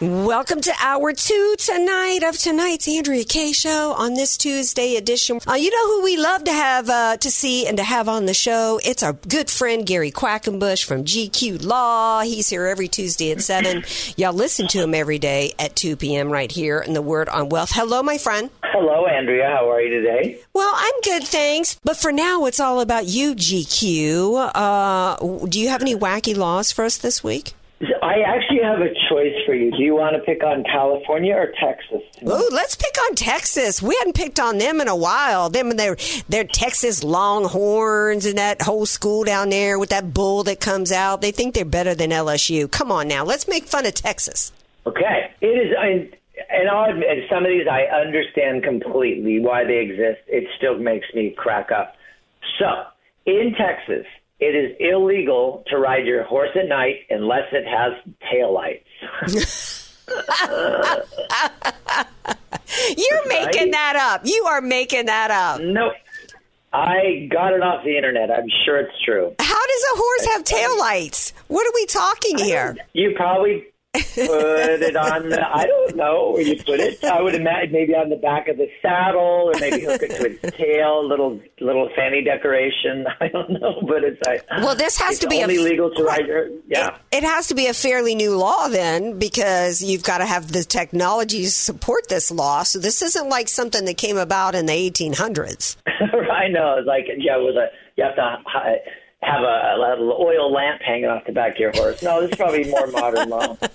Welcome to hour two tonight of tonight's Andrea Kaye show on this Tuesday edition. Uh, you know who we love to have uh, to see and to have on the show? It's our good friend Gary Quackenbush from GQ Law. He's here every Tuesday at seven. Y'all listen to him every day at two p.m. right here in the Word on Wealth. Hello, my friend. Hello, Andrea. How are you today? Well, I'm good, thanks. But for now, it's all about you, GQ. Uh, do you have any wacky laws for us this week? I actually have a choice for you. Do you want to pick on California or Texas? Ooh, let's pick on Texas. We hadn't picked on them in a while. Them and their their Texas Longhorns and that whole school down there with that bull that comes out. They think they're better than LSU. Come on now, let's make fun of Texas. Okay. It is, I, and I'll admit, some of these I understand completely why they exist. It still makes me crack up. So, in Texas, it is illegal to ride your horse at night unless it has taillights. You're making Right? that up. You are making that up. Nope. I got it off the internet. I'm sure it's true. How does a horse have taillights? What are we talking here? You probably put it on the, I don't know where you put it. I would imagine maybe on the back of the saddle or maybe hook it to its tail, little little fanny decoration. I don't know, but it's like Well, this has to be a- legal to ride your yeah. It has to be a fairly new law then, because you've got to have the technology to support this law. So this isn't like something that came about in the 1800s. I know. It's like yeah, with a you have to have a, a little oil lamp hanging off the back of your horse. No, this is probably more modern law.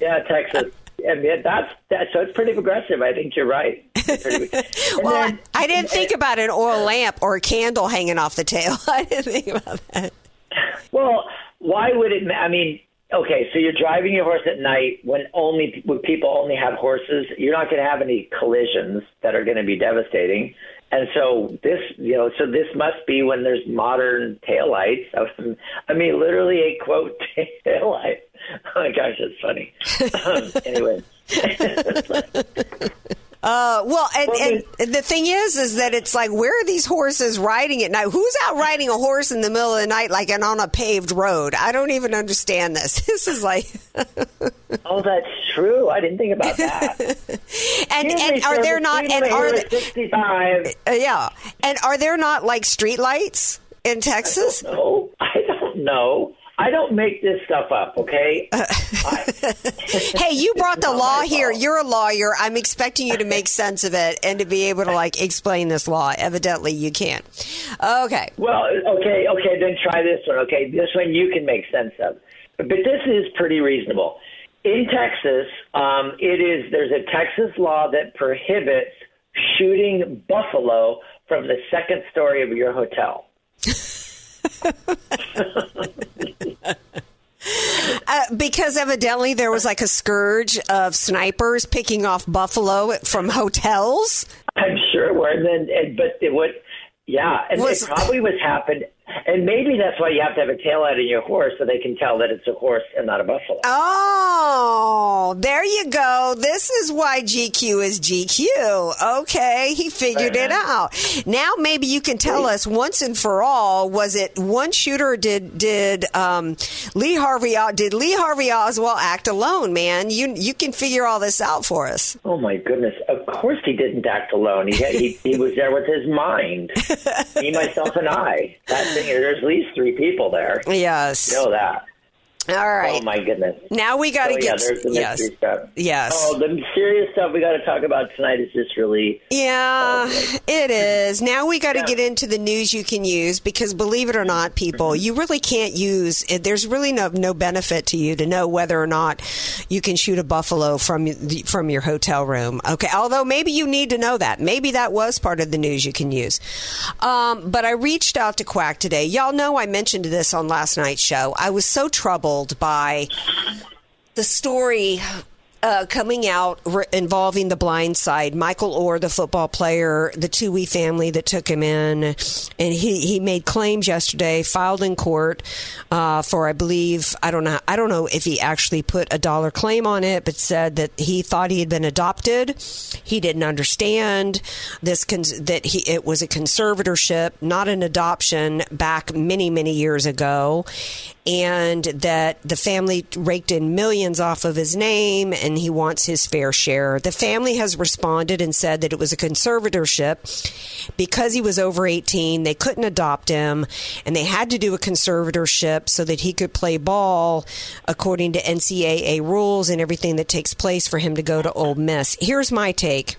Yeah, Texas. I mean, that's that, so it's pretty progressive. I think you're right. And Well, then- I, I didn't think about an oil lamp or a candle hanging off the tail. I didn't think about that. Well, why would it? I mean, okay, so you're driving your horse at night when only when people only have horses. You're not going to have any collisions that are going to be devastating. And so this, you know, so this must be when there's modern taillights. I mean, literally a quote taillight. Oh my gosh, that's funny. Um, anyway, Uh, well, and, Well, and the thing is, is that it's like, where are these horses riding at night? Who's out riding a horse in the middle of the night, like and on a paved road? I don't even understand this. This is like, oh, that's true. I didn't think about that. and, and are there not? And are here there, 65. Uh, yeah. And are there not like street lights in Texas? No, I don't know. I don't make this stuff up, okay? I, hey, you brought the law here. fault. You're a lawyer. I'm expecting you to make sense of it and to be able to like explain this law. Evidently, you can't. Okay. well, okay, okay, then try this one, okay? This one you can make sense of. But this is pretty reasonable. In Texas, um, it is there's a Texas law that prohibits shooting buffalo from the second story of your hotel. Uh, because evidently there was like a scourge of snipers picking off buffalo from hotels. I'm sure it was, and, and but it would, yeah, and Was- it probably was happened, and maybe that's why you have to have a tail out of your horse so they can tell that it's a horse and not a buffalo. Oh, there you go. This is why GQ is GQ. Okay, he figured it out. Now maybe you can tell us once and for all: was it one shooter? Did did um, Lee Harvey did Lee Harvey Oswald act alone? Man, you you can figure all this out for us. Oh my goodness! Of course he didn't act alone. He he, he was there with his mind. Me, myself, and I. That thing. There's at least three people there. Yes. You know that. All right. Oh my goodness. Now we got to So, yeah, get there's the yes, mystery stuff. yes. Oh, the serious stuff we got to talk about tonight is just really. Yeah, it is. Now we got to Yeah. get into the news you can use because believe it or not, people, Mm-hmm. you really can't use. There's really no no benefit to you to know whether or not you can shoot a buffalo from the- from your hotel room. Okay, although maybe you need to know that. Maybe that was part of the news you can use. Um, but I reached out to Quack today. Y'all know I mentioned this on last night's show. I was so troubled by the story uh, coming out re- involving the blind side. Michael Oher, the football player, the Tuohy family that took him in, and he, he made claims yesterday, filed in court uh, for I believe I don't know I don't know if he actually put a dollar claim on it, but said that he thought he had been adopted. He didn't understand this that he it was a conservatorship, not an adoption, back many many years ago and that the family raked in millions off of his name and he wants his fair share. The family has responded and said that it was a conservatorship because he was over 18. They couldn't adopt him and they had to do a conservatorship so that he could play ball according to NCAA rules and everything that takes place for him to go to Ole Miss. Here's my take.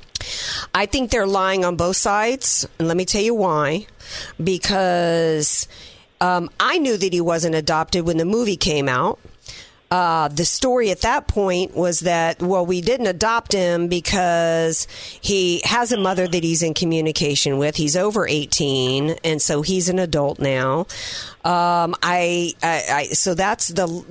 I think they're lying on both sides, and let me tell you why. Because um, I knew that he wasn't adopted when the movie came out. Uh, the story at that point was that, well, we didn't adopt him because he has a mother that he's in communication with. He's over 18, and so he's an adult now. Um, I, I, I, so that's the,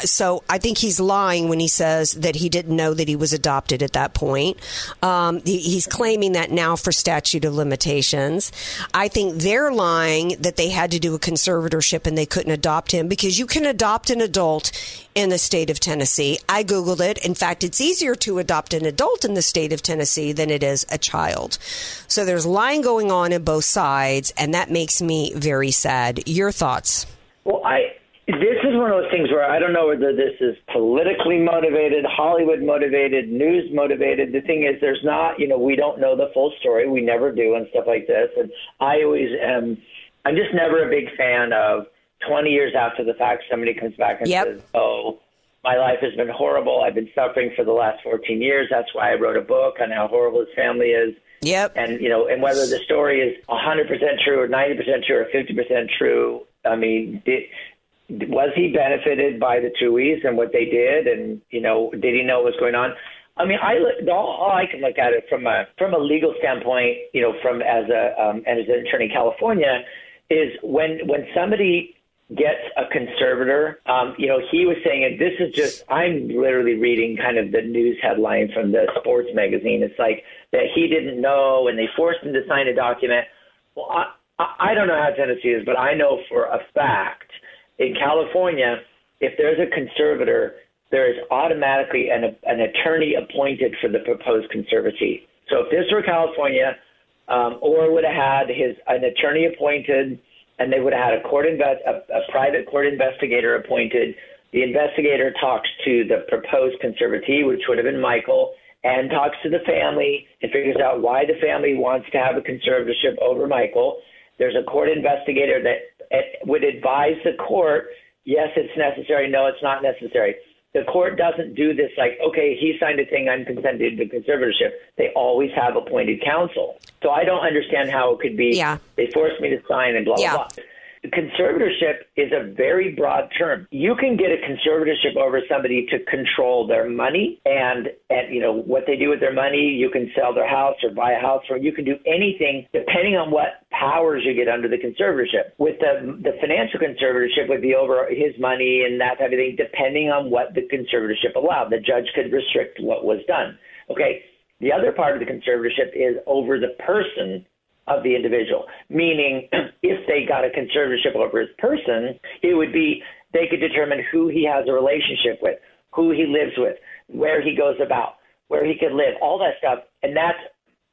so I think he's lying when he says that he didn't know that he was adopted at that point. Um, he, he's claiming that now for statute of limitations. I think they're lying that they had to do a conservatorship and they couldn't adopt him because you can adopt an adult in the state of Tennessee. I Googled it. In fact, it's easier to adopt an adult in the state of Tennessee than it is a child. So there's lying going on in both sides, and that makes me very sad. Your thoughts? Well, I this is one of those things where I don't know whether this is politically motivated, Hollywood motivated, news motivated. The thing is, there's not, you know, we don't know the full story. We never do, and stuff like this. And I always am. I'm just never a big fan of 20 years after the fact, somebody comes back and Yep. says, "Oh, my life has been horrible. I've been suffering for the last 14 years. That's why I wrote a book on how horrible his family is." Yep. and you know, and whether the story is 100% true or 90% true or 50% true, I mean, did, was he benefited by the Tuohys and what they did, and you know, did he know what was going on? I mean, I all, all I can look at it from a from a legal standpoint, you know, from as a um, and as an attorney in California, is when when somebody gets a conservator. Um, you know, he was saying, and this is just, I'm literally reading kind of the news headline from the sports magazine. It's like that he didn't know and they forced him to sign a document. Well, I, I don't know how Tennessee is, but I know for a fact in California, if there's a conservator, there is automatically an, an attorney appointed for the proposed conservancy. So if this were California, um, or would have had his an attorney appointed, and they would have had a court invest a, a private court investigator appointed. The investigator talks to the proposed conservatee, which would have been Michael, and talks to the family and figures out why the family wants to have a conservatorship over Michael. There's a court investigator that eh, would advise the court, yes, it's necessary, no, it's not necessary. The court doesn't do this like, okay, he signed a thing, I'm consented to conservatorship. They always have appointed counsel. So I don't understand how it could be, Yeah. they forced me to sign and blah, Yeah. blah, blah. Conservatorship is a very broad term. You can get a conservatorship over somebody to control their money and, and you know what they do with their money. You can sell their house or buy a house, or you can do anything depending on what powers you get under the conservatorship. With the the financial conservatorship would be over his money and that type of thing, depending on what the conservatorship allowed. The judge could restrict what was done. Okay. The other part of the conservatorship is over the person of the individual, meaning if they got a conservatorship over his person, it would be they could determine who he has a relationship with, who he lives with, where he goes about, where he could live, all that stuff, and that's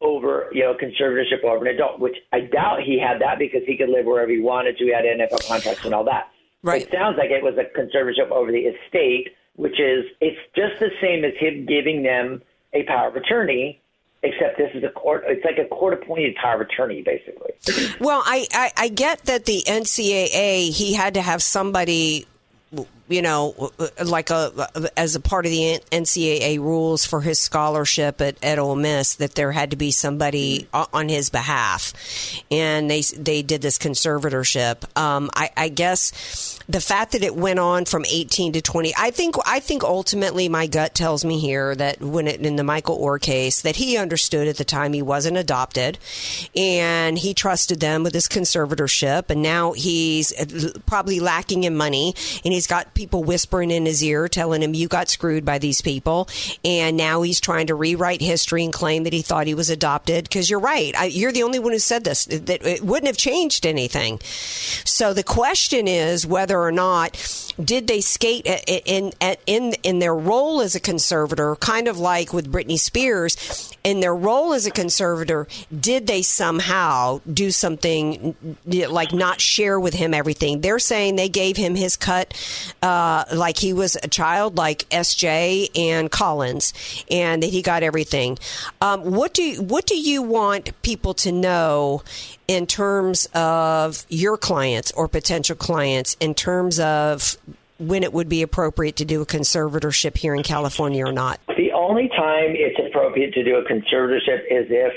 over, you know, conservatorship over an adult, which I doubt he had that because he could live wherever he wanted to. He had NFL contracts and all that. Right. It sounds like it was a conservatorship over the estate, which is it's just the same as him giving them a power of attorney, except this is a court. It's like a court-appointed power of attorney, basically. Well, I, I, I get that the NCAA, he had to have somebody you know, like a as a part of the NCAA rules for his scholarship at, at Ole Miss that there had to be somebody on his behalf, and they they did this conservatorship. Um, I, I guess the fact that it went on from 18 to 20, I think I think ultimately my gut tells me here that when it in the Michael Oher case that he understood at the time he wasn't adopted, and he trusted them with his conservatorship, and now he's probably lacking in money, and he's got people whispering in his ear telling him you got screwed by these people, and now he's trying to rewrite history and claim that he thought he was adopted. Because you're right, I, you're the only one who said this that it wouldn't have changed anything. So the question is whether or not did they skate in in in their role as a conservator, kind of like with Britney Spears, in their role as a conservator, did they somehow do something like not share with him everything? They're saying they gave him his cut uh, like he was a child, like SJ and Collins, and that he got everything. Um, what do you, what do you want people to know in terms of your clients or potential clients in terms of when it would be appropriate to do a conservatorship here in California or not? The only time it's appropriate to do a conservatorship is if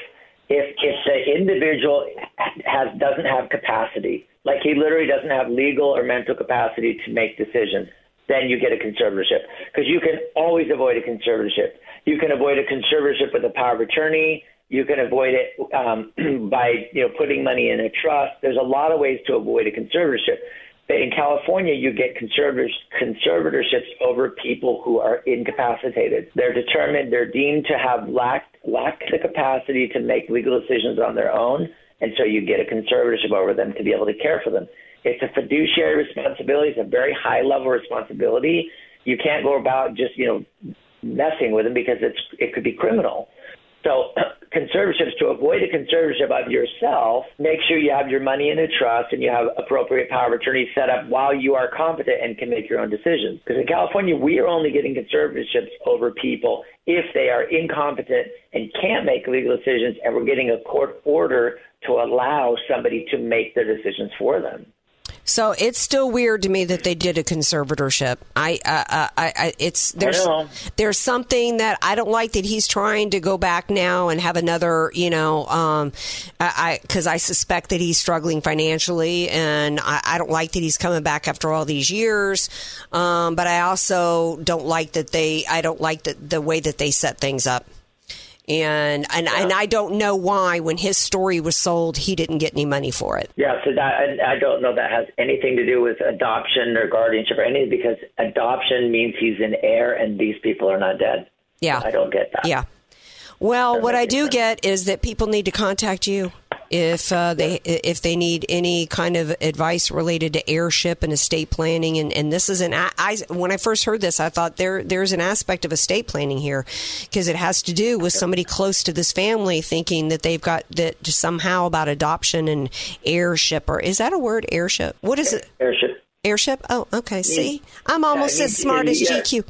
if if the individual has doesn't have capacity, like he literally doesn't have legal or mental capacity to make decisions, then you get a conservatorship because you can always avoid a conservatorship. You can avoid a conservatorship with a power of attorney. You can avoid it um, by you know putting money in a trust. There's a lot of ways to avoid a conservatorship. But in California, you get conservatorships over people who are incapacitated. They're determined, they're deemed to have lacked, lacked the capacity to make legal decisions on their own, and so you get a conservatorship over them to be able to care for them. It's a fiduciary responsibility. It's a very high level responsibility. You can't go about just you know messing with them because it's it could be criminal. So conservatorships to avoid a conservatorship of yourself, make sure you have your money in a trust and you have appropriate power of attorney set up while you are competent and can make your own decisions. Because in California, we are only getting conservatorships over people if they are incompetent and can't make legal decisions, and we're getting a court order to allow somebody to make their decisions for them. So it's still weird to me that they did a conservatorship. I, uh, uh I, I, it's there's there's something that I don't like that he's trying to go back now and have another, you know, um, I because I, I, suspect that he's struggling financially, and I, I, don't like that he's coming back after all these years. Um, but I also don't like that they, I don't like the the way that they set things up and and, yeah. and I don't know why when his story was sold he didn't get any money for it. Yeah, so that I don't know that has anything to do with adoption or guardianship or anything because adoption means he's an heir and these people are not dead. Yeah, I don't get that. Yeah. Well, what I do get is that people need to contact you if uh, they if they need any kind of advice related to heirship and estate planning. And, and this is an I, when I first heard this, I thought there there's an aspect of estate planning here because it has to do with somebody close to this family thinking that they've got that somehow about adoption and heirship Or is that a word? airship? What is it? Airship. Airship. Oh, okay. See, I'm almost yeah, as smart as GQ.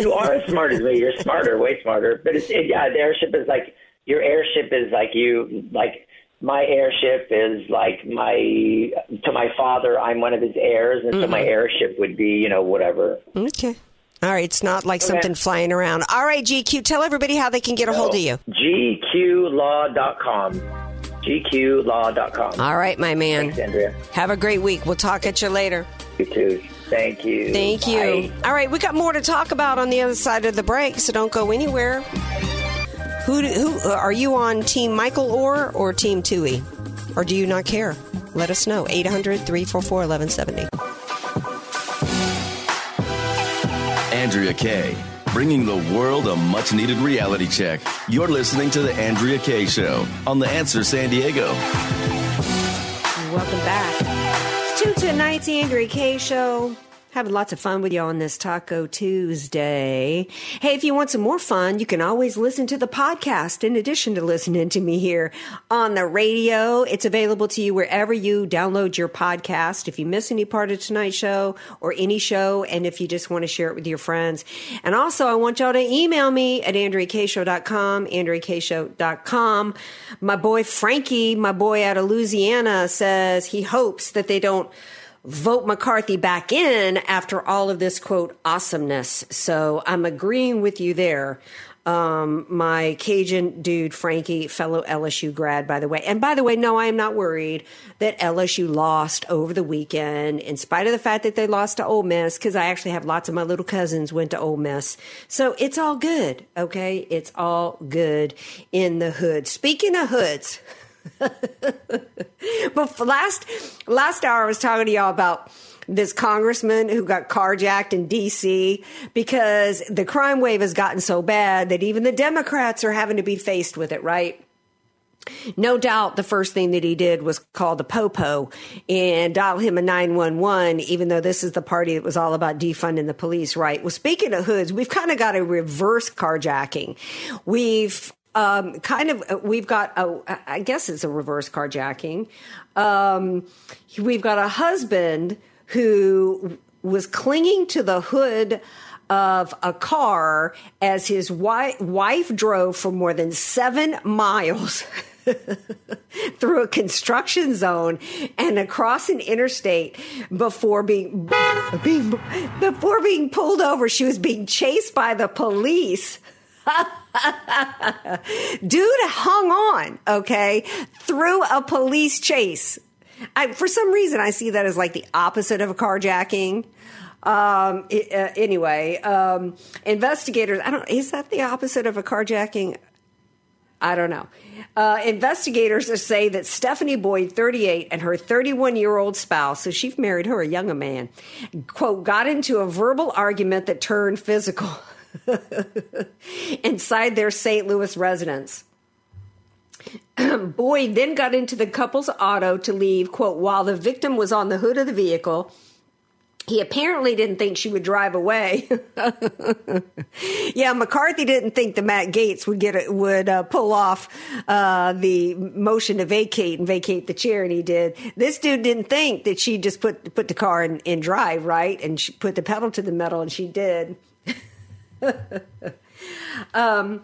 you are as smart as me. You're smarter, way smarter. But it's it, yeah, the heirship is like your heirship is like you like my heirship is like my to my father i'm one of his heirs and mm-hmm. so my mm-hmm. would be you know whatever. Okay. All right it's not like okay. something flying around. All right gq tell everybody how they can get a hold of you. Gqlaw.com gqlaw.com all right my man. Thanks, andrea. Have a great week. We'll talk at you later. You too. Thank you. Thank you. Bye. all right we got more to talk about on the other side of the break so don't go anywhere who, who uh, are you on Team Michael Oher or Team Tuohy? Or do you not care? Let us know. 800 344 1170. Andrea Kaye, bringing the world a much needed reality check. You're listening to The Andrea Kaye Show on The Answer San Diego. Welcome back to tonight's Andrea Kaye Show. Having lots of fun with you on this Taco Tuesday. Hey, if you want some more fun, you can always listen to the podcast in addition to listening to me here on the radio. It's available to you wherever you download your podcast. If you miss any part of tonight's show or any show, and if you just want to share it with your friends. And also, I want y'all to email me at AndreaKayeShow.com, AndreaKayeShow.com. My boy Frankie, my boy out of Louisiana, says he hopes that they don't vote McCarthy back in after all of this quote awesomeness. So I'm agreeing with you there. Um, my Cajun dude, Frankie, fellow LSU grad, by the way. And by the way, no, I am not worried that LSU lost over the weekend, in spite of the fact that they lost to Ole Miss, because I actually have lots of my little cousins went to Ole Miss. So it's all good, okay? It's all good in the hood. Speaking of hoods, but last last hour I was talking to y'all about this congressman who got carjacked in D.C. because the crime wave has gotten so bad that even the Democrats are having to be faced with it, right? No doubt the first thing that he did was call the Popo and dial him a 911, even though this is the party that was all about defunding the police, right? Well, speaking of hoods, we've kind of got a reverse carjacking. We've um, kind of, we've got a, I guess it's a reverse carjacking. Um, we've got a husband who was clinging to the hood of a car as his wife, wife drove for more than seven miles through a construction zone and across an interstate before being, being before being pulled over. She was being chased by the police. Dude hung on, okay, through a police chase. I, for some reason, I see that as like the opposite of a carjacking. Um, it, uh, anyway, um, investigators, I don't, is that the opposite of a carjacking? I don't know. Uh, investigators say that Stephanie Boyd, 38, and her 31 year old spouse, so she married her, a younger man, quote, got into a verbal argument that turned physical inside their St. Louis residence. Boyd then got into the couple's auto to leave, quote, while the victim was on the hood of the vehicle. He apparently didn't think she would drive away. yeah, McCarthy didn't think the Matt Gaetz would get it, would uh, pull off uh, the motion to vacate and vacate the chair, and he did. This dude didn't think that she just put put the car in, in drive, right, and she put the pedal to the metal, and she did. Um,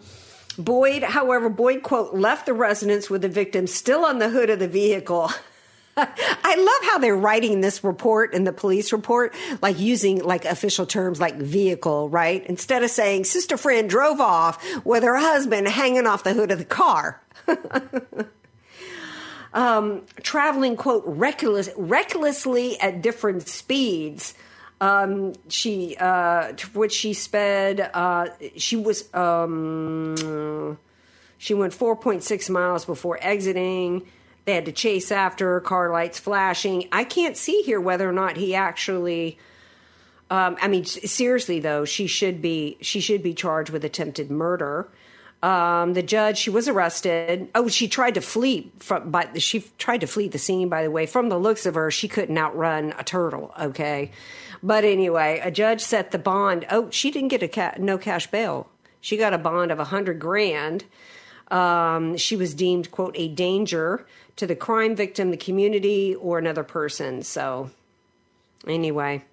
Boyd, however, Boyd, quote, left the residence with the victim still on the hood of the vehicle. I love how they're writing this report in the police report, like using like official terms like vehicle, right? Instead of saying sister friend drove off with her husband hanging off the hood of the car. um, traveling, quote, reckless, recklessly at different speeds um, she, uh, which she sped, uh, she was, um, she went 4.6 miles before exiting. They had to chase after her, car lights flashing. I can't see here whether or not he actually. Um, I mean, seriously though, she should be she should be charged with attempted murder. Um, the judge, she was arrested. Oh, she tried to flee from, but she tried to flee the scene. By the way, from the looks of her, she couldn't outrun a turtle. Okay, but anyway, a judge set the bond. Oh, she didn't get a ca- no cash bail. She got a bond of a hundred grand. Um, she was deemed quote a danger to the crime victim, the community, or another person. So, anyway,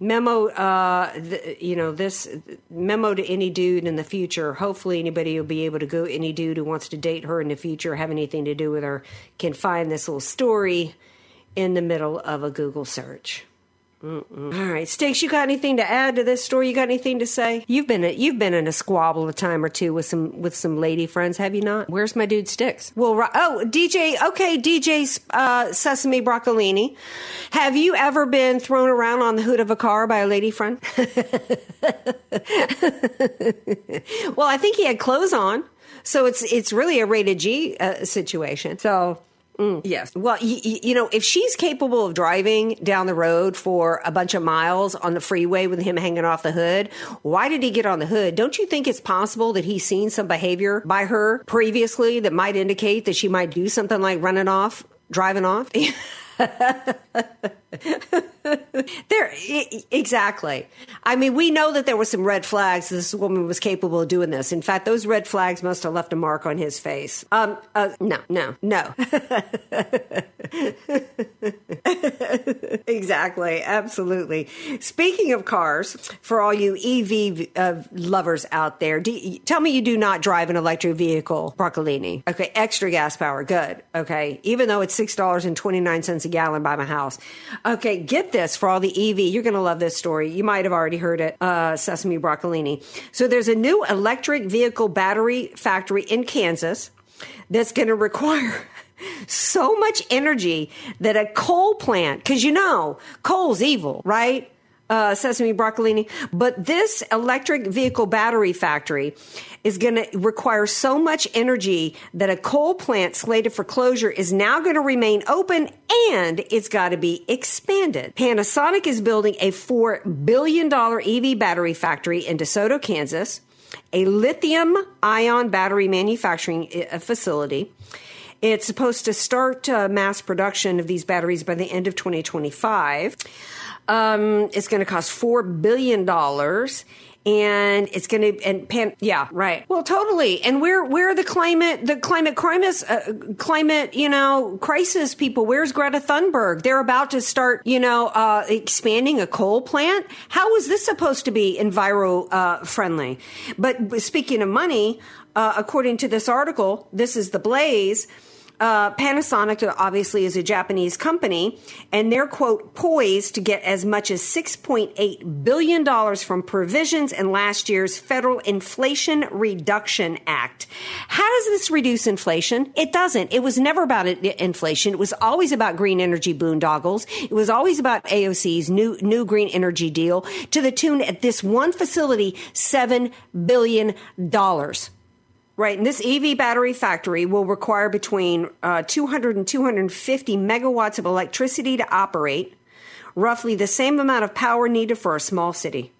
memo. Uh, you know this memo to any dude in the future. Hopefully, anybody will be able to go. Any dude who wants to date her in the future, have anything to do with her, can find this little story in the middle of a Google search. All right, Sticks, you got anything to add to this story? You got anything to say? You've been a, you've been in a squabble a time or two with some with some lady friends, have you not? Where's my dude Sticks? Well, oh DJ, okay, DJ uh, Sesame Broccolini, have you ever been thrown around on the hood of a car by a lady friend? well, I think he had clothes on, so it's it's really a rated G uh, situation. So Mm. Yes. Well, you know, if she's capable of driving down the road for a bunch of miles on the freeway with him hanging off the hood, why did he get on the hood? Don't you think it's possible that he's seen some behavior by her previously that might indicate that she might do something like running off, driving off? there, exactly. I mean, we know that there were some red flags. This woman was capable of doing this. In fact, those red flags must have left a mark on his face. Um, uh, no, no, no. exactly, absolutely. Speaking of cars, for all you EV uh, lovers out there, you, tell me you do not drive an electric vehicle, broccolini. Okay, extra gas power, good. Okay, even though it's six dollars and twenty nine cents a gallon by my house. Okay, get this for all the EV. You're going to love this story. You might have already heard it, uh, Sesame Broccolini. So there's a new electric vehicle battery factory in Kansas that's going to require so much energy that a coal plant, because you know, coal's evil, right? Uh, sesame broccolini. But this electric vehicle battery factory is going to require so much energy that a coal plant slated for closure is now going to remain open and it's got to be expanded. Panasonic is building a $4 billion EV battery factory in DeSoto, Kansas, a lithium ion battery manufacturing uh, facility. It's supposed to start uh, mass production of these batteries by the end of 2025. Um, it's going to cost four billion dollars and it's going to and pan, yeah right. Well totally and where where are the climate the climate crisis uh, climate you know crisis people? Where's greta thunberg? They're about to start you know uh, expanding a coal plant? How is this supposed to be enviro uh, friendly? But speaking of money uh, according to this article this is the blaze uh, Panasonic obviously is a Japanese company, and they're quote poised to get as much as 6.8 billion dollars from provisions in last year's federal Inflation Reduction Act. How does this reduce inflation? It doesn't. It was never about inflation. It was always about green energy boondoggles. It was always about AOC's new new green energy deal to the tune at this one facility seven billion dollars. Right, and this EV battery factory will require between uh, 200 and 250 megawatts of electricity to operate, roughly the same amount of power needed for a small city.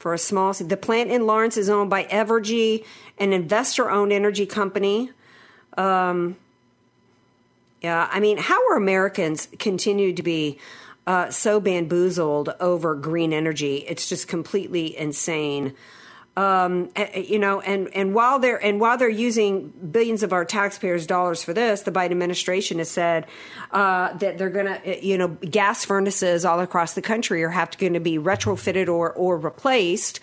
For a small city. The plant in Lawrence is owned by Evergy, an investor owned energy company. Um, yeah, I mean, how are Americans continued to be uh, so bamboozled over green energy? It's just completely insane. Um, you know, and, and while they're and while they're using billions of our taxpayers' dollars for this, the Biden administration has said uh, that they're going to, eh, you know, gas furnaces all across the country are have going to be retrofitted or or replaced,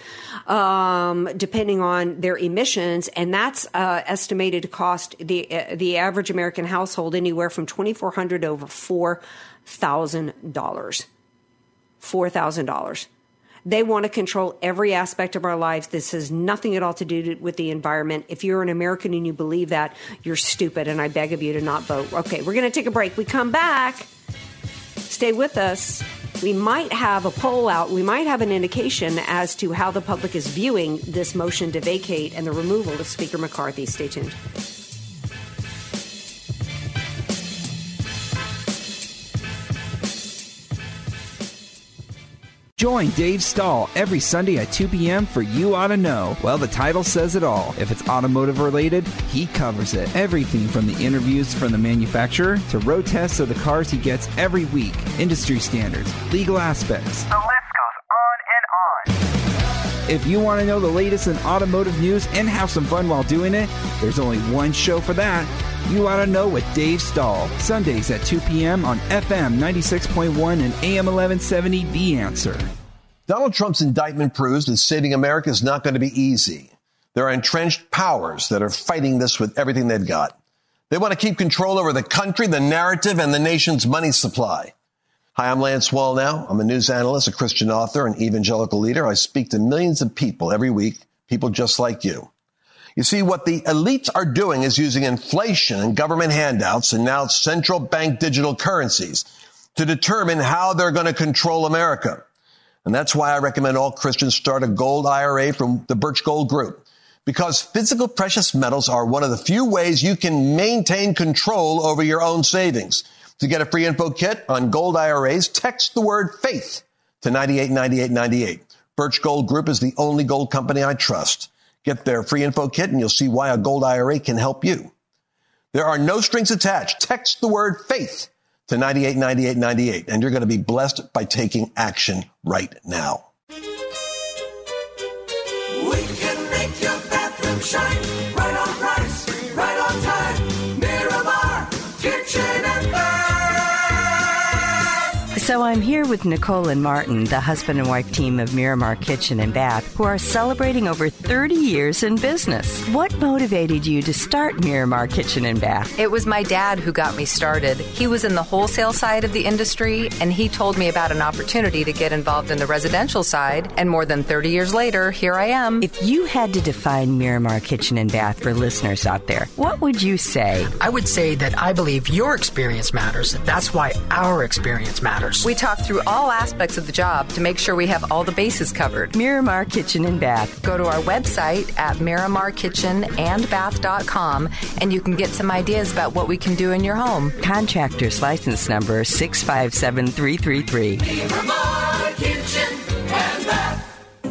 um, depending on their emissions, and that's uh, estimated to cost the uh, the average American household anywhere from twenty four hundred over four thousand dollars, four thousand dollars. They want to control every aspect of our lives. This has nothing at all to do with the environment. If you're an American and you believe that, you're stupid, and I beg of you to not vote. Okay, we're going to take a break. We come back. Stay with us. We might have a poll out. We might have an indication as to how the public is viewing this motion to vacate and the removal of Speaker McCarthy. Stay tuned. Join Dave Stahl every Sunday at 2 p.m. for You Ought to Know. Well, the title says it all. If it's automotive related, he covers it. Everything from the interviews from the manufacturer to road tests of the cars he gets every week, industry standards, legal aspects. The list goes on and on. If you want to know the latest in automotive news and have some fun while doing it, there's only one show for that. You Ought to Know with Dave Stahl, Sundays at 2 p.m. on FM 96.1 and AM 1170 The Answer. Donald Trump's indictment proves that saving America is not going to be easy. There are entrenched powers that are fighting this with everything they've got. They want to keep control over the country, the narrative, and the nation's money supply. Hi, I'm Lance Wallnau. I'm a news analyst, a Christian author, an evangelical leader. I speak to millions of people every week, people just like you. You see, what the elites are doing is using inflation and government handouts and now central bank digital currencies to determine how they're going to control America. And that's why I recommend all Christians start a gold IRA from the Birch Gold Group. Because physical precious metals are one of the few ways you can maintain control over your own savings. To get a free info kit on gold IRAs, text the word faith to 989898. Birch Gold Group is the only gold company I trust. Get their free info kit and you'll see why a gold IRA can help you. There are no strings attached. Text the word faith to 98 98 98, and you're going to be blessed by taking action right now. We can make your bathroom shine So I'm here with Nicole and Martin, the husband and wife team of Miramar Kitchen and Bath, who are celebrating over 30 years in business. What motivated you to start Miramar Kitchen and Bath? It was my dad who got me started. He was in the wholesale side of the industry, and he told me about an opportunity to get involved in the residential side. And more than 30 years later, here I am. If you had to define Miramar Kitchen and Bath for listeners out there, what would you say? I would say that I believe your experience matters. That's why our experience matters. We talk through all aspects of the job to make sure we have all the bases covered. Miramar Kitchen and Bath. Go to our website at miramarkitchenandbath.com and you can get some ideas about what we can do in your home. Contractor's license number 657333. Miramar Kitchen and Bath.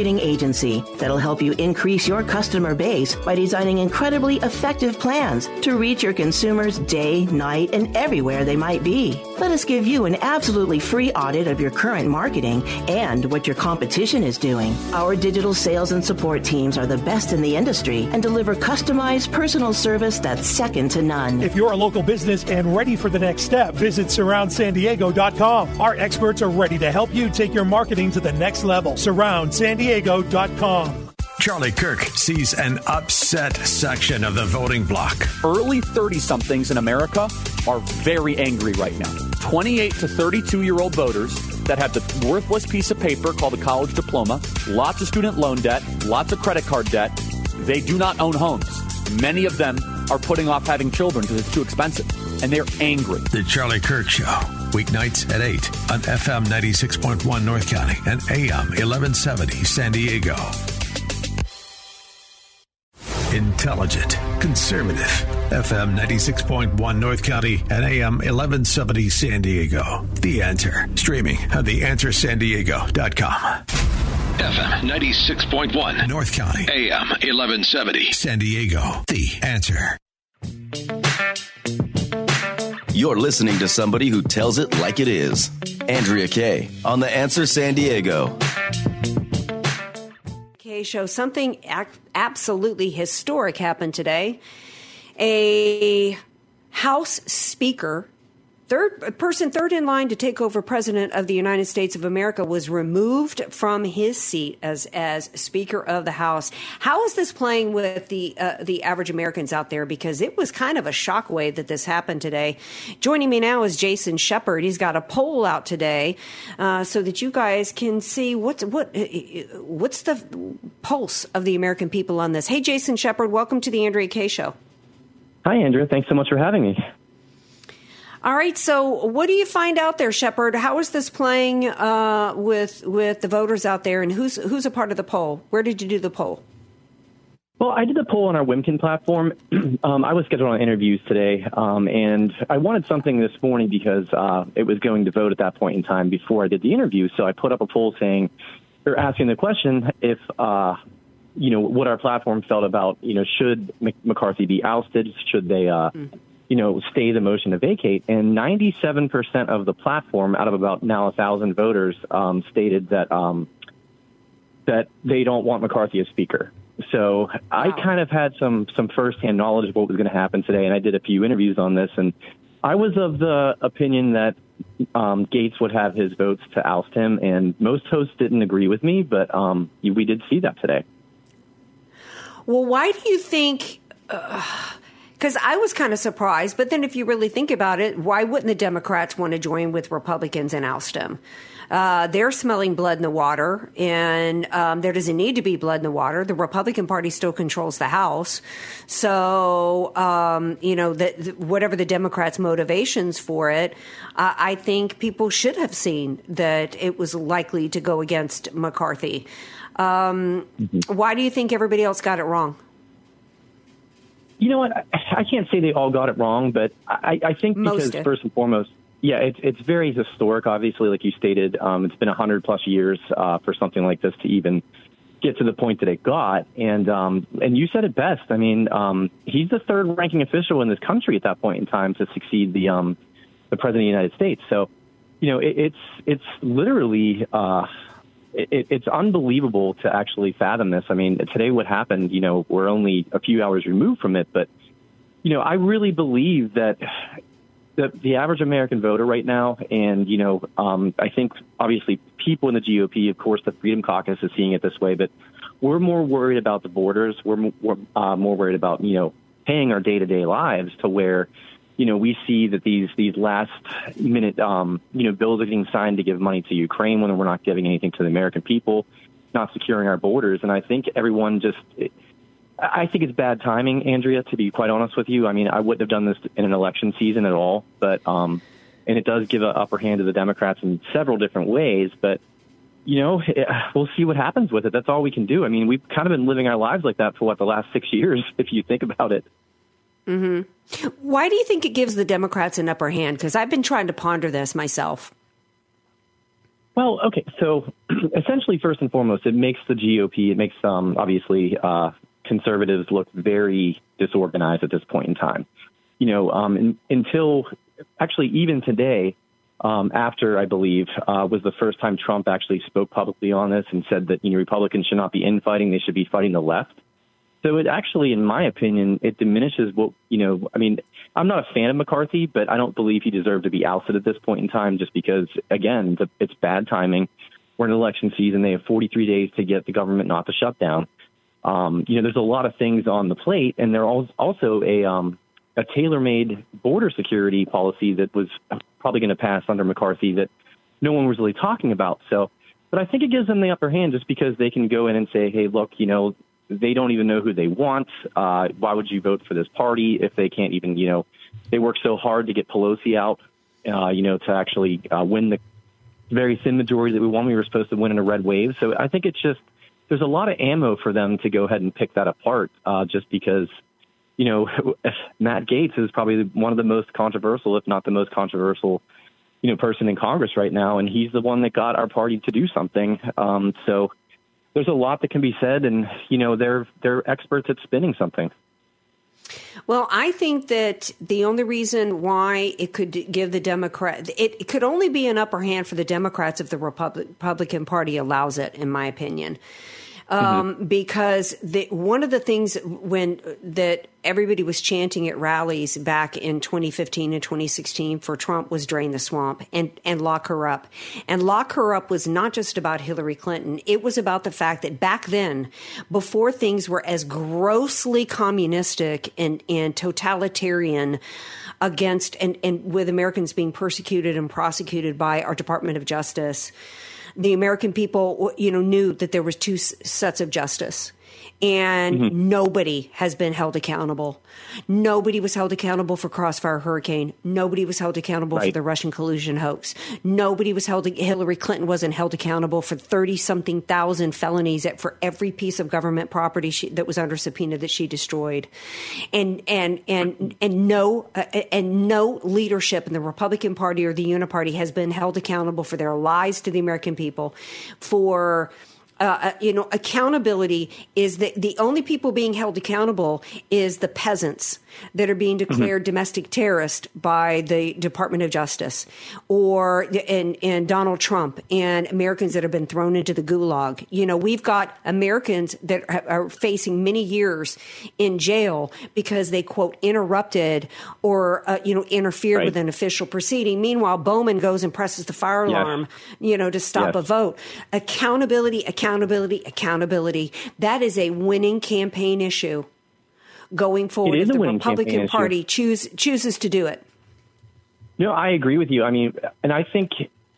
agency that'll help you increase your customer base by designing incredibly effective plans to reach your consumers day, night, and everywhere they might be. Let us give you an absolutely free audit of your current marketing and what your competition is doing. Our digital sales and support teams are the best in the industry and deliver customized personal service that's second to none. If you're a local business and ready for the next step, visit surroundsandiego.com. Our experts are ready to help you take your marketing to the next level. Surroundsandiego.com. Charlie Kirk sees an upset section of the voting bloc. Early 30 somethings in America are very angry right now. 28 to 32 year old voters that have the worthless piece of paper called a college diploma, lots of student loan debt, lots of credit card debt. They do not own homes. Many of them are putting off having children because it's too expensive, and they're angry. The Charlie Kirk Show, weeknights at 8 on FM 96.1 North County and AM 1170 San Diego. Intelligent, conservative, FM 96.1 North County and AM 1170 San Diego. The Answer, streaming at theanswersandiego.com. FM 96.1 North County, AM 1170 San Diego. The Answer. You're listening to somebody who tells it like it is. Andrea Kaye on The Answer San Diego. Kaye show something absolutely historic happened today. A House Speaker, third person third in line to take over President of the United States of America, was removed from his seat as as Speaker of the House. How is this playing with the uh, the average Americans out there? Because it was kind of a shockwave that this happened today. Joining me now is Jason Shepard. He's got a poll out today uh, so that you guys can see what's what what's the pulse of the American people on this. Hey, Jason Shepard, welcome to the Andrea Kaye Show. Hi, Andrea. Thanks so much for having me. All right. So, what do you find out there, Shepard? How is this playing uh, with with the voters out there, and who's who's a part of the poll? Where did you do the poll? Well, I did the poll on our Wimkin platform. um, I was scheduled on interviews today, um, and I wanted something this morning because uh, it was going to vote at that point in time before I did the interview. So I put up a poll saying, or asking the question if, uh, you know, what our platform felt about, you know, should McCarthy be ousted? Should they, uh, mm. You know, stay the motion to vacate? And 97% of the platform, out of about now a thousand voters, um, stated that um, that they don't want McCarthy as speaker. So wow. I kind of had some some firsthand knowledge of what was going to happen today, and I did a few interviews on this, and I was of the opinion that um, Gaetz would have his votes to oust him, and most hosts didn't agree with me, but um, we did see that today. Well, why do you think? Because Because I was kind of surprised, but then if you really think about it, why wouldn't the Democrats want to join with Republicans and oust him? Uh, they're smelling blood in the water, and um, there doesn't need to be blood in the water. The Republican Party still controls the House, so um, you know the, the, whatever the Democrats' motivations for it, uh, I think people should have seen that it was likely to go against McCarthy. Um, Mm-hmm. Why do you think everybody else got it wrong? You know what? I, I can't say they all got it wrong, but I, I think because first and foremost, yeah, it's it's very historic. Obviously, like you stated, um, it's been a hundred plus years uh, for something like this to even get to the point that it got. And um, and you said it best. I mean, um, he's the third ranking official in this country at that point in time to succeed the um, the president of the United States. So, you know, it, it's it's literally. Uh, it, it's unbelievable to actually fathom this. I mean, today what happened, you know, we're only a few hours removed from it, but, you know, I really believe that the, the average American voter right now, and, you know, um, I think obviously people in the GOP, of course, the Freedom Caucus is seeing it this way, but we're more worried about the borders. We're more, uh, more worried about, you know, paying our day to day lives to where, you know, we see that these these last minute, um, you know, bills are getting signed to give money to Ukraine when we're not giving anything to the American people, not securing our borders. And I think everyone just, I think it's bad timing, Andrea. To be quite honest with you, I mean, I wouldn't have done this in an election season at all. But um, and it does give an upper hand to the Democrats in several different ways. But you know, we'll see what happens with it. That's all we can do. I mean, we've kind of been living our lives like that for what the last six years, if you think about it. Hmm Why do you think it gives the Democrats an upper hand? Because I've been trying to ponder this myself. Well, okay. So essentially, first and foremost, it makes the GOP, it makes um, obviously uh, conservatives look very disorganized at this point in time. You know, um, in, until actually even today, um, after I believe uh, was the first time Trump actually spoke publicly on this and said that you know Republicans should not be infighting; they should be fighting the left. So it actually, in my opinion, it diminishes what you know. I mean, I'm not a fan of McCarthy, but I don't believe he deserved to be ousted at this point in time, just because again, the, it's bad timing. We're in election season; they have 43 days to get the government not to shut down. Um, you know, there's a lot of things on the plate, and there al- also a um, a tailor-made border security policy that was probably going to pass under McCarthy that no one was really talking about. So, but I think it gives them the upper hand just because they can go in and say, hey, look, you know, they don't even know who they want. Uh, why would you vote for this party if they can't even, you know, they work so hard to get Pelosi out, uh, you know, to actually uh, win the very thin majority that we won. We were supposed to win in a red wave. So I think it's just there's a lot of ammo for them to go ahead and pick that apart, uh, just because you know Matt Gaetz is probably one of the most controversial, if not the most controversial, you know, person in Congress right now, and he's the one that got our party to do something. Um, so there's a lot that can be said, and you know they're they're experts at spinning something. Well, I think that the only reason why it could give the Democrat it, it could only be an upper hand for the Democrats if the Republic, Republican Party allows it, in my opinion. Um, Because the, one of the things when that everybody was chanting at rallies back in 2015 and 2016 for Trump was drain the swamp and, and lock her up. And lock her up was not just about Hillary Clinton. It was about the fact that back then, before things were as grossly communistic and, and totalitarian against and, and with Americans being persecuted and prosecuted by our Department of Justice, the American people, you know, knew that there was two sets of justice. And Mm-hmm. nobody has been held accountable. Nobody was held accountable for Crossfire Hurricane. Nobody was held accountable for the Russian collusion hoax. Nobody was held. Hillary Clinton wasn't held accountable for thirty something thousand felonies at, for every piece of government property she, that was under subpoena that she destroyed, and and and and no uh, and no leadership in the Republican Party or the Uniparty has been held accountable for their lies to the American people, for uh, you know, accountability is that the only people being held accountable is the peasants that are being declared domestic terrorist by the Department of Justice, or and and Donald Trump and Americans that have been thrown into the gulag. You know, we've got Americans that are- facing many years in jail because they quote interrupted or uh, you know interfered Right. with an official proceeding. Meanwhile, Bowman goes and presses the fire Yes. alarm, you know, to stop Yes. a vote. Accountability, accountability, accountability. Accountability. That is a winning campaign issue. going forward if the Republican issue. Party choose chooses to do it. No, I agree with you. I mean, and I think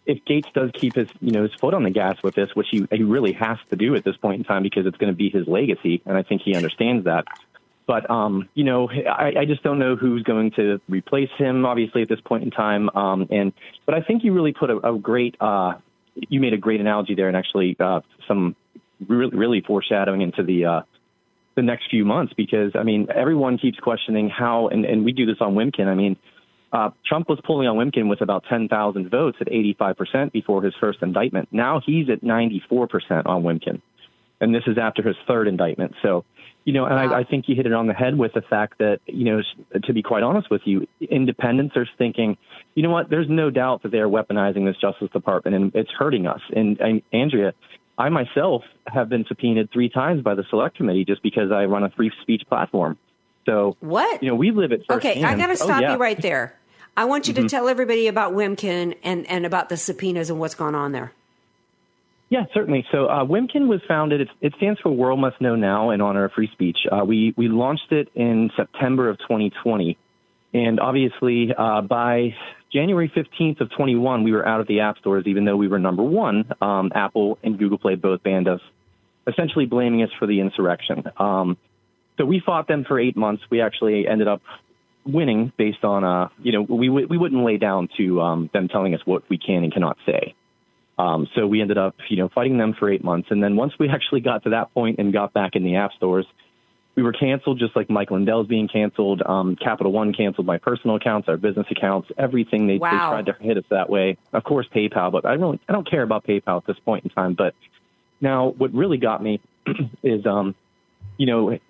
if Gaetz does keep his, you know, his foot on the gas with this, which he, he really has to do at this point in time because it's going to be his legacy, and I think he understands that. But um, you know, I, I just don't know who's going to replace him. Obviously, at this point in time, um, and but I think you really put a, a great, uh, you made a great analogy there, and actually uh, some really, really foreshadowing into the uh, the next few months because I mean everyone keeps questioning how, and, and we do this on Wimkin. I mean, uh, Trump was polling on Wimkin with about 10,000 votes at 85% before his first indictment. Now he's at 94% on Wimkin, and this is after his third indictment. So, you know, and I, I think you hit it on the head with the fact that, you know, to be quite honest with you, independents are thinking, you know what, there's no doubt that they're weaponizing this Justice Department and it's hurting us. And, and Andrea, I myself have been subpoenaed three times by the Select Committee just because I run a free speech platform. So, what? You know, we live it Okay, I got to Oh, stop yeah. you right there. I want you to Mhm. tell everybody about Wimkin and, and about the subpoenas and what's going on there. Yeah, certainly. So uh, Wimkin was founded. It, it stands for World Must Know Now in honor of free speech. Uh, we we launched it in September of 2020, and obviously uh, by January 15th of 21, we were out of the app stores, even though we were number one. Um, Apple and Google Play both banned us, essentially blaming us for the insurrection. Um, so we fought them for eight months. We actually ended up winning based on, uh, you know, we we wouldn't lay down to um, them telling us what we can and cannot say. Um, so we ended up, you know, fighting them for eight months. And then once we actually got to that point and got back in the app stores, we were canceled, just like Mike Lindell's being canceled. Um, Capital One canceled my personal accounts, our business accounts, everything. They, they tried to hit us that way. Of course, PayPal, but I don't, I don't care about PayPal at this point in time. But now, what really got me is, um, you know, it,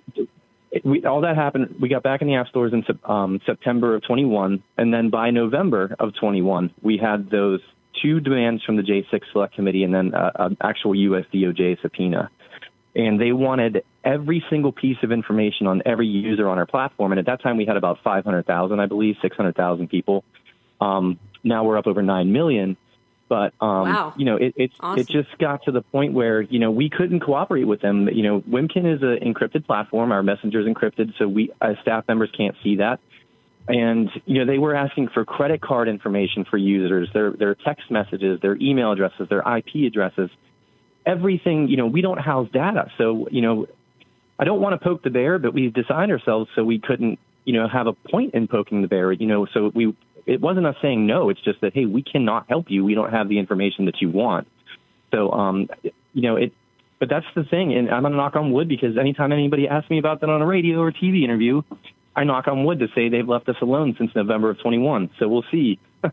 we, all that happened. We got back in the app stores in um, September of 21, and then by November of 21, we had those two demands from the J6 Select Committee, and then uh, an actual U.S. DOJ subpoena. And they wanted every single piece of information on every user on our platform. And at that time, we had about 500,000, I believe, 600,000 people. Um, now we're up over 9 million. But um, Wow. you know, it it, Awesome. it just got to the point where you know we couldn't cooperate with them. You know, Wimkin is an encrypted platform. Our messenger is encrypted, so we as staff members can't see that. And you know, they were asking for credit card information for users, their their text messages, their email addresses, their IP addresses, everything. You know, we don't house data, so you know, I don't want to poke the bear, but we designed ourselves so we couldn't, you know, have a point in poking the bear. You know, so we it wasn't us saying no. It's just that hey, we cannot help you. We don't have the information that you want. So, um, you know, it. But that's the thing, and I'm gonna knock on wood because anytime anybody asks me about that on a radio or TV interview, I knock on wood to say they've left us alone since November of 21. So we'll see.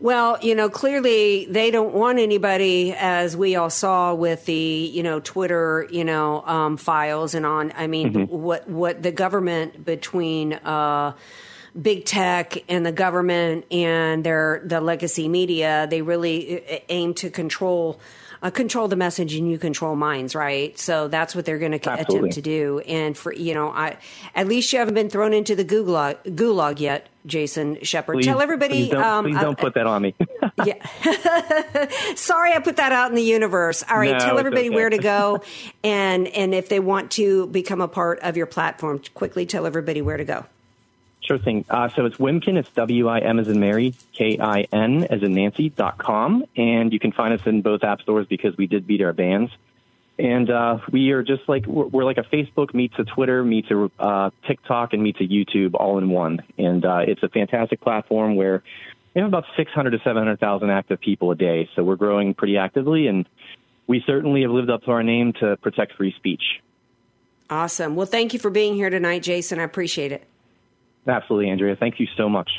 Well, you know, clearly they don't want anybody, as we all saw with the, you know, Twitter, you know, um, files and on. I mean, Mhm. what what the government between uh, big tech and the government and their the legacy media, they really aim to control. Uh, control the message and you control minds, right? So that's what they're going to attempt to do. And for you know, I at least you haven't been thrown into the gulag, gulag yet, Jason Shepard. Tell everybody. Please don't, um, please uh, don't put that on me. Yeah. Sorry, I put that out in the universe. All right, No, tell everybody okay. where to go, and and if they want to become a part of your platform, quickly tell everybody where to go. Sure thing. Uh, so it's Wimkin. It's W I M as in Mary, K I N as in Nancy dot com, and you can find us in both app stores because we did beat our bans. And uh, we are just like we're, we're like a Facebook meets a Twitter meets a uh, TikTok and meets a YouTube all in one. And uh, it's a fantastic platform where we have about 600 to 700,000 active people a day. So we're growing pretty actively, and we certainly have lived up to our name to protect free speech. Awesome. Well, thank you for being here tonight, Jason. I appreciate it. Absolutely, Andrea. Thank you so much.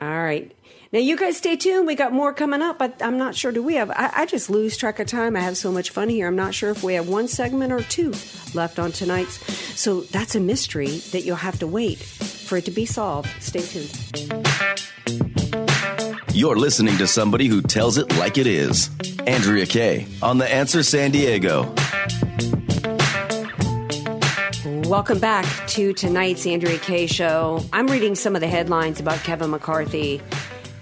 All right. Now, you guys stay tuned. We got more coming up. but I'm not sure. Do we have? I, I just lose track of time. I have so much fun here. I'm not sure if we have one segment or two left on tonight's. So that's a mystery that you'll have to wait for it to be solved. Stay tuned. You're listening to somebody who tells it like it is. Andrea Kaye on The Answer San Diego. Welcome back to tonight's Andrea Kaye show. I'm reading some of the headlines about Kevin McCarthy.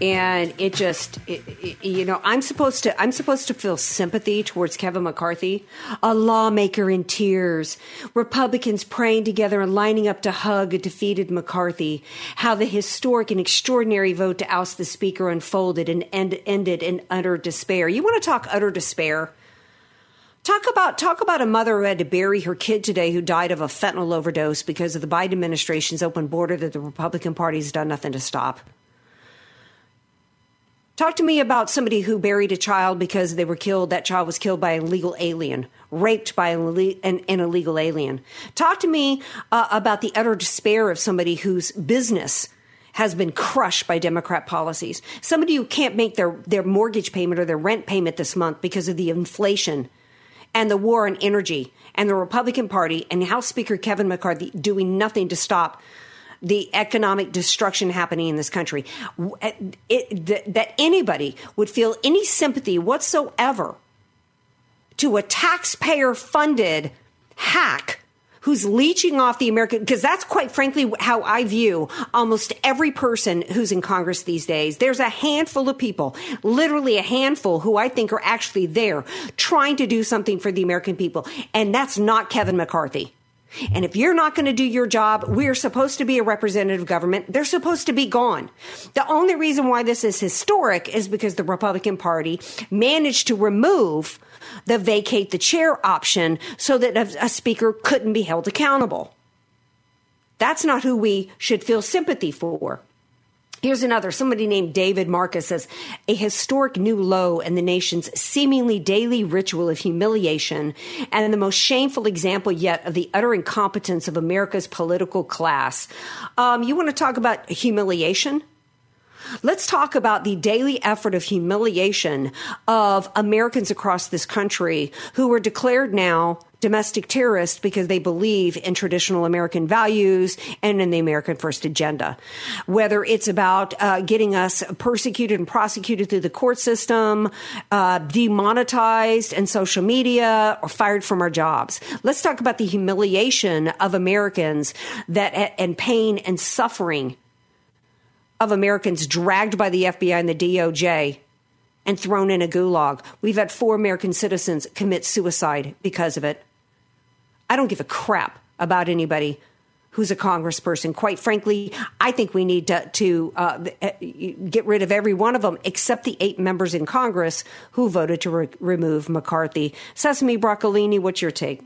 and it just it, it, you know i'm supposed to i'm supposed to feel sympathy towards kevin mccarthy a lawmaker in tears republicans praying together and lining up to hug a defeated mccarthy how the historic and extraordinary vote to oust the speaker unfolded and end, ended in utter despair you want to talk utter despair Talk about talk about a mother who had to bury her kid today who died of a fentanyl overdose because of the Biden administration's open border that the Republican Party has done nothing to stop. Talk to me about somebody who buried a child because they were killed. That child was killed by an illegal alien, raped by an, an, an illegal alien. Talk to me uh, about the utter despair of somebody whose business has been crushed by Democrat policies. Somebody who can't make their, their mortgage payment or their rent payment this month because of the inflation and the war on energy and the Republican Party and House Speaker Kevin McCarthy doing nothing to stop the economic destruction happening in this country. Eh, it, that, that anybody would feel any sympathy whatsoever to a taxpayer funded hack who's leeching off the American, because that's quite frankly how I view almost every person who's in Congress these days. There's a handful of people, literally a handful, who I think are actually there trying to do something for the American people. And that's not Kevin McCarthy. And if you're not going to do your job, we're supposed to be a representative government. They're supposed to be gone. The only reason why this is historic is because the Republican Party managed to remove the vacate the chair option so that a, speaker couldn't be held accountable. That's not who we should feel sympathy for. Here's another. Somebody named David Marcus says a historic new low in the nation's seemingly daily ritual of humiliation and the most shameful example yet of the utter incompetence of America's political class. Um, you want to talk about humiliation? Let's talk about the daily effort of humiliation of Americans across this country who are declared now domestic terrorists because they believe in traditional American values and in the American First agenda. Whether it's about uh, getting us persecuted and prosecuted through the court system, uh, demonetized and social media, or fired from our jobs. Let's talk about the humiliation of Americans that and pain and suffering of Americans dragged by the FBI and the DOJ and thrown in a gulag. We've had four American citizens commit suicide because of it. I don't give a crap about anybody who's a congressperson. Quite frankly, I think we need to, to uh, get rid of every one of them except the eight members in Congress who voted to re- remove McCarthy. Sesame Broccolini, what's your take?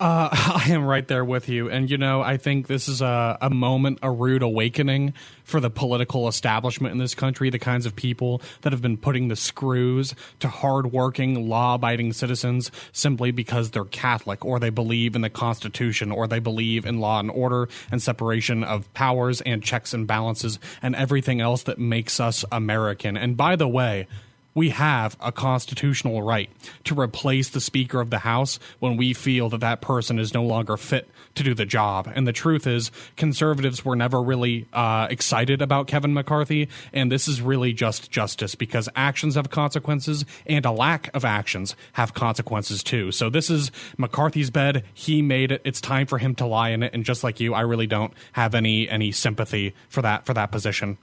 Uh, I am right there with you. And, you know, I think this is a, a moment, a rude awakening for the political establishment in this country, the kinds of people that have been putting the screws to hardworking, law abiding citizens simply because they're Catholic or they believe in the Constitution or they believe in law and order and separation of powers and checks and balances and everything else that makes us American. And by the way, we have a constitutional right to replace the Speaker of the House when we feel that that person is no longer fit to do the job. And the truth is, conservatives were never really uh, excited about Kevin McCarthy, and this is really just justice because actions have consequences, and a lack of actions have consequences too. So this is McCarthy's bed. He made it. It's time for him to lie in it. And just like you, I really don't have any any sympathy for that for that position.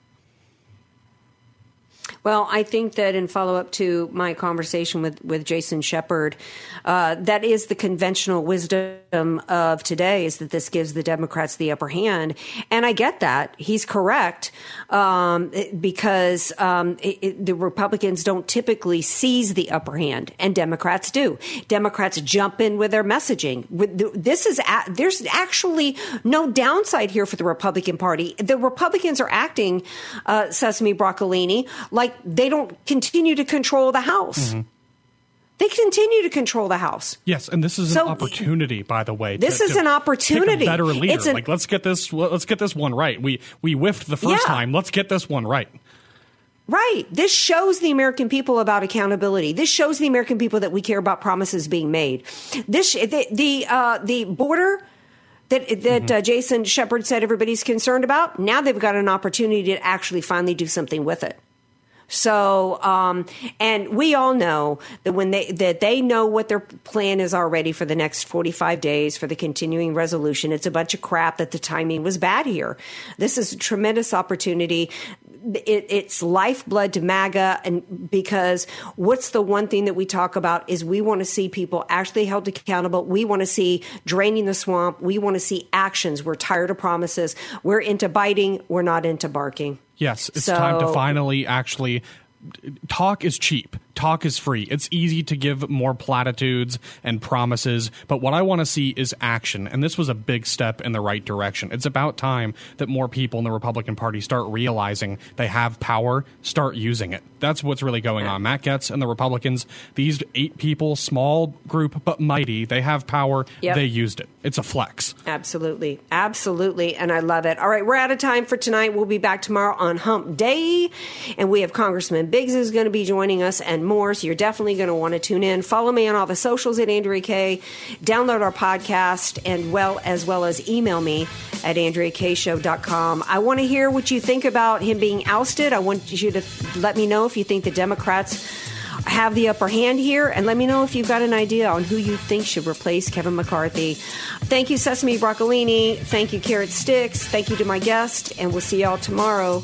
Well, I think that in follow up to my conversation with, with Jason Shepard, uh, that is the conventional wisdom of today is that this gives the Democrats the upper hand. And I get that. He's correct um, because um, it, it, the Republicans don't typically seize the upper hand, and Democrats do. Democrats jump in with their messaging. This is a, there's actually no downside here for the Republican Party. The Republicans are acting, uh, Sesame Broccolini, like they don't continue to control the House. Mm-hmm. They continue to control the House. Yes, and this is so, an opportunity, by the way. This to, is to an opportunity. better leader. An, like let's get this. Let's get this one right. We we whiffed the first yeah. time. Let's get this one right. Right. This shows the American people about accountability. This shows the American people that we care about promises being made. This the the uh, the border that that mm-hmm. uh, Jason Shepard said everybody's concerned about. Now they've got an opportunity to actually finally do something with it. So, um, and we all know that when they that they know what their plan is already for the next 45 days for the continuing resolution. It's a bunch of crap that the timing was bad here. This is a tremendous opportunity it, it's lifeblood to MAGA, and because what's the one thing that we talk about is we want to see people actually held accountable. We want to see draining the swamp. We want to see actions. We're tired of promises. We're into biting. We're not into barking. Yes, it's So- time to finally actually talk is cheap. Talk is free. It's easy to give more platitudes and promises, but what I want to see is action. And this was a big step in the right direction. It's about time that more people in the Republican Party start realizing they have power, start using it. That's what's really going on. Matt Gaetz and the Republicans, these eight people, small group but mighty, they have power. Yep. They used it. It's a flex. Absolutely. Absolutely. And I love it. All right, we're out of time for tonight. We'll be back tomorrow on Hump Day. And we have Congressman Biggs is going to be joining us and more. So you're definitely going to want to tune in. Follow me on all the socials at Andrea Kaye Download our podcast and well as well as email me at AndreaKayeShow.com. I want to hear what you think about him being ousted. I want you to let me know if you think the Democrats have the upper hand here and let me know if you've got an idea on who you think should replace Kevin McCarthy. Thank you, Sesame Broccolini. Thank you, Carrot Sticks. Thank you to my guest, and we'll see y'all tomorrow.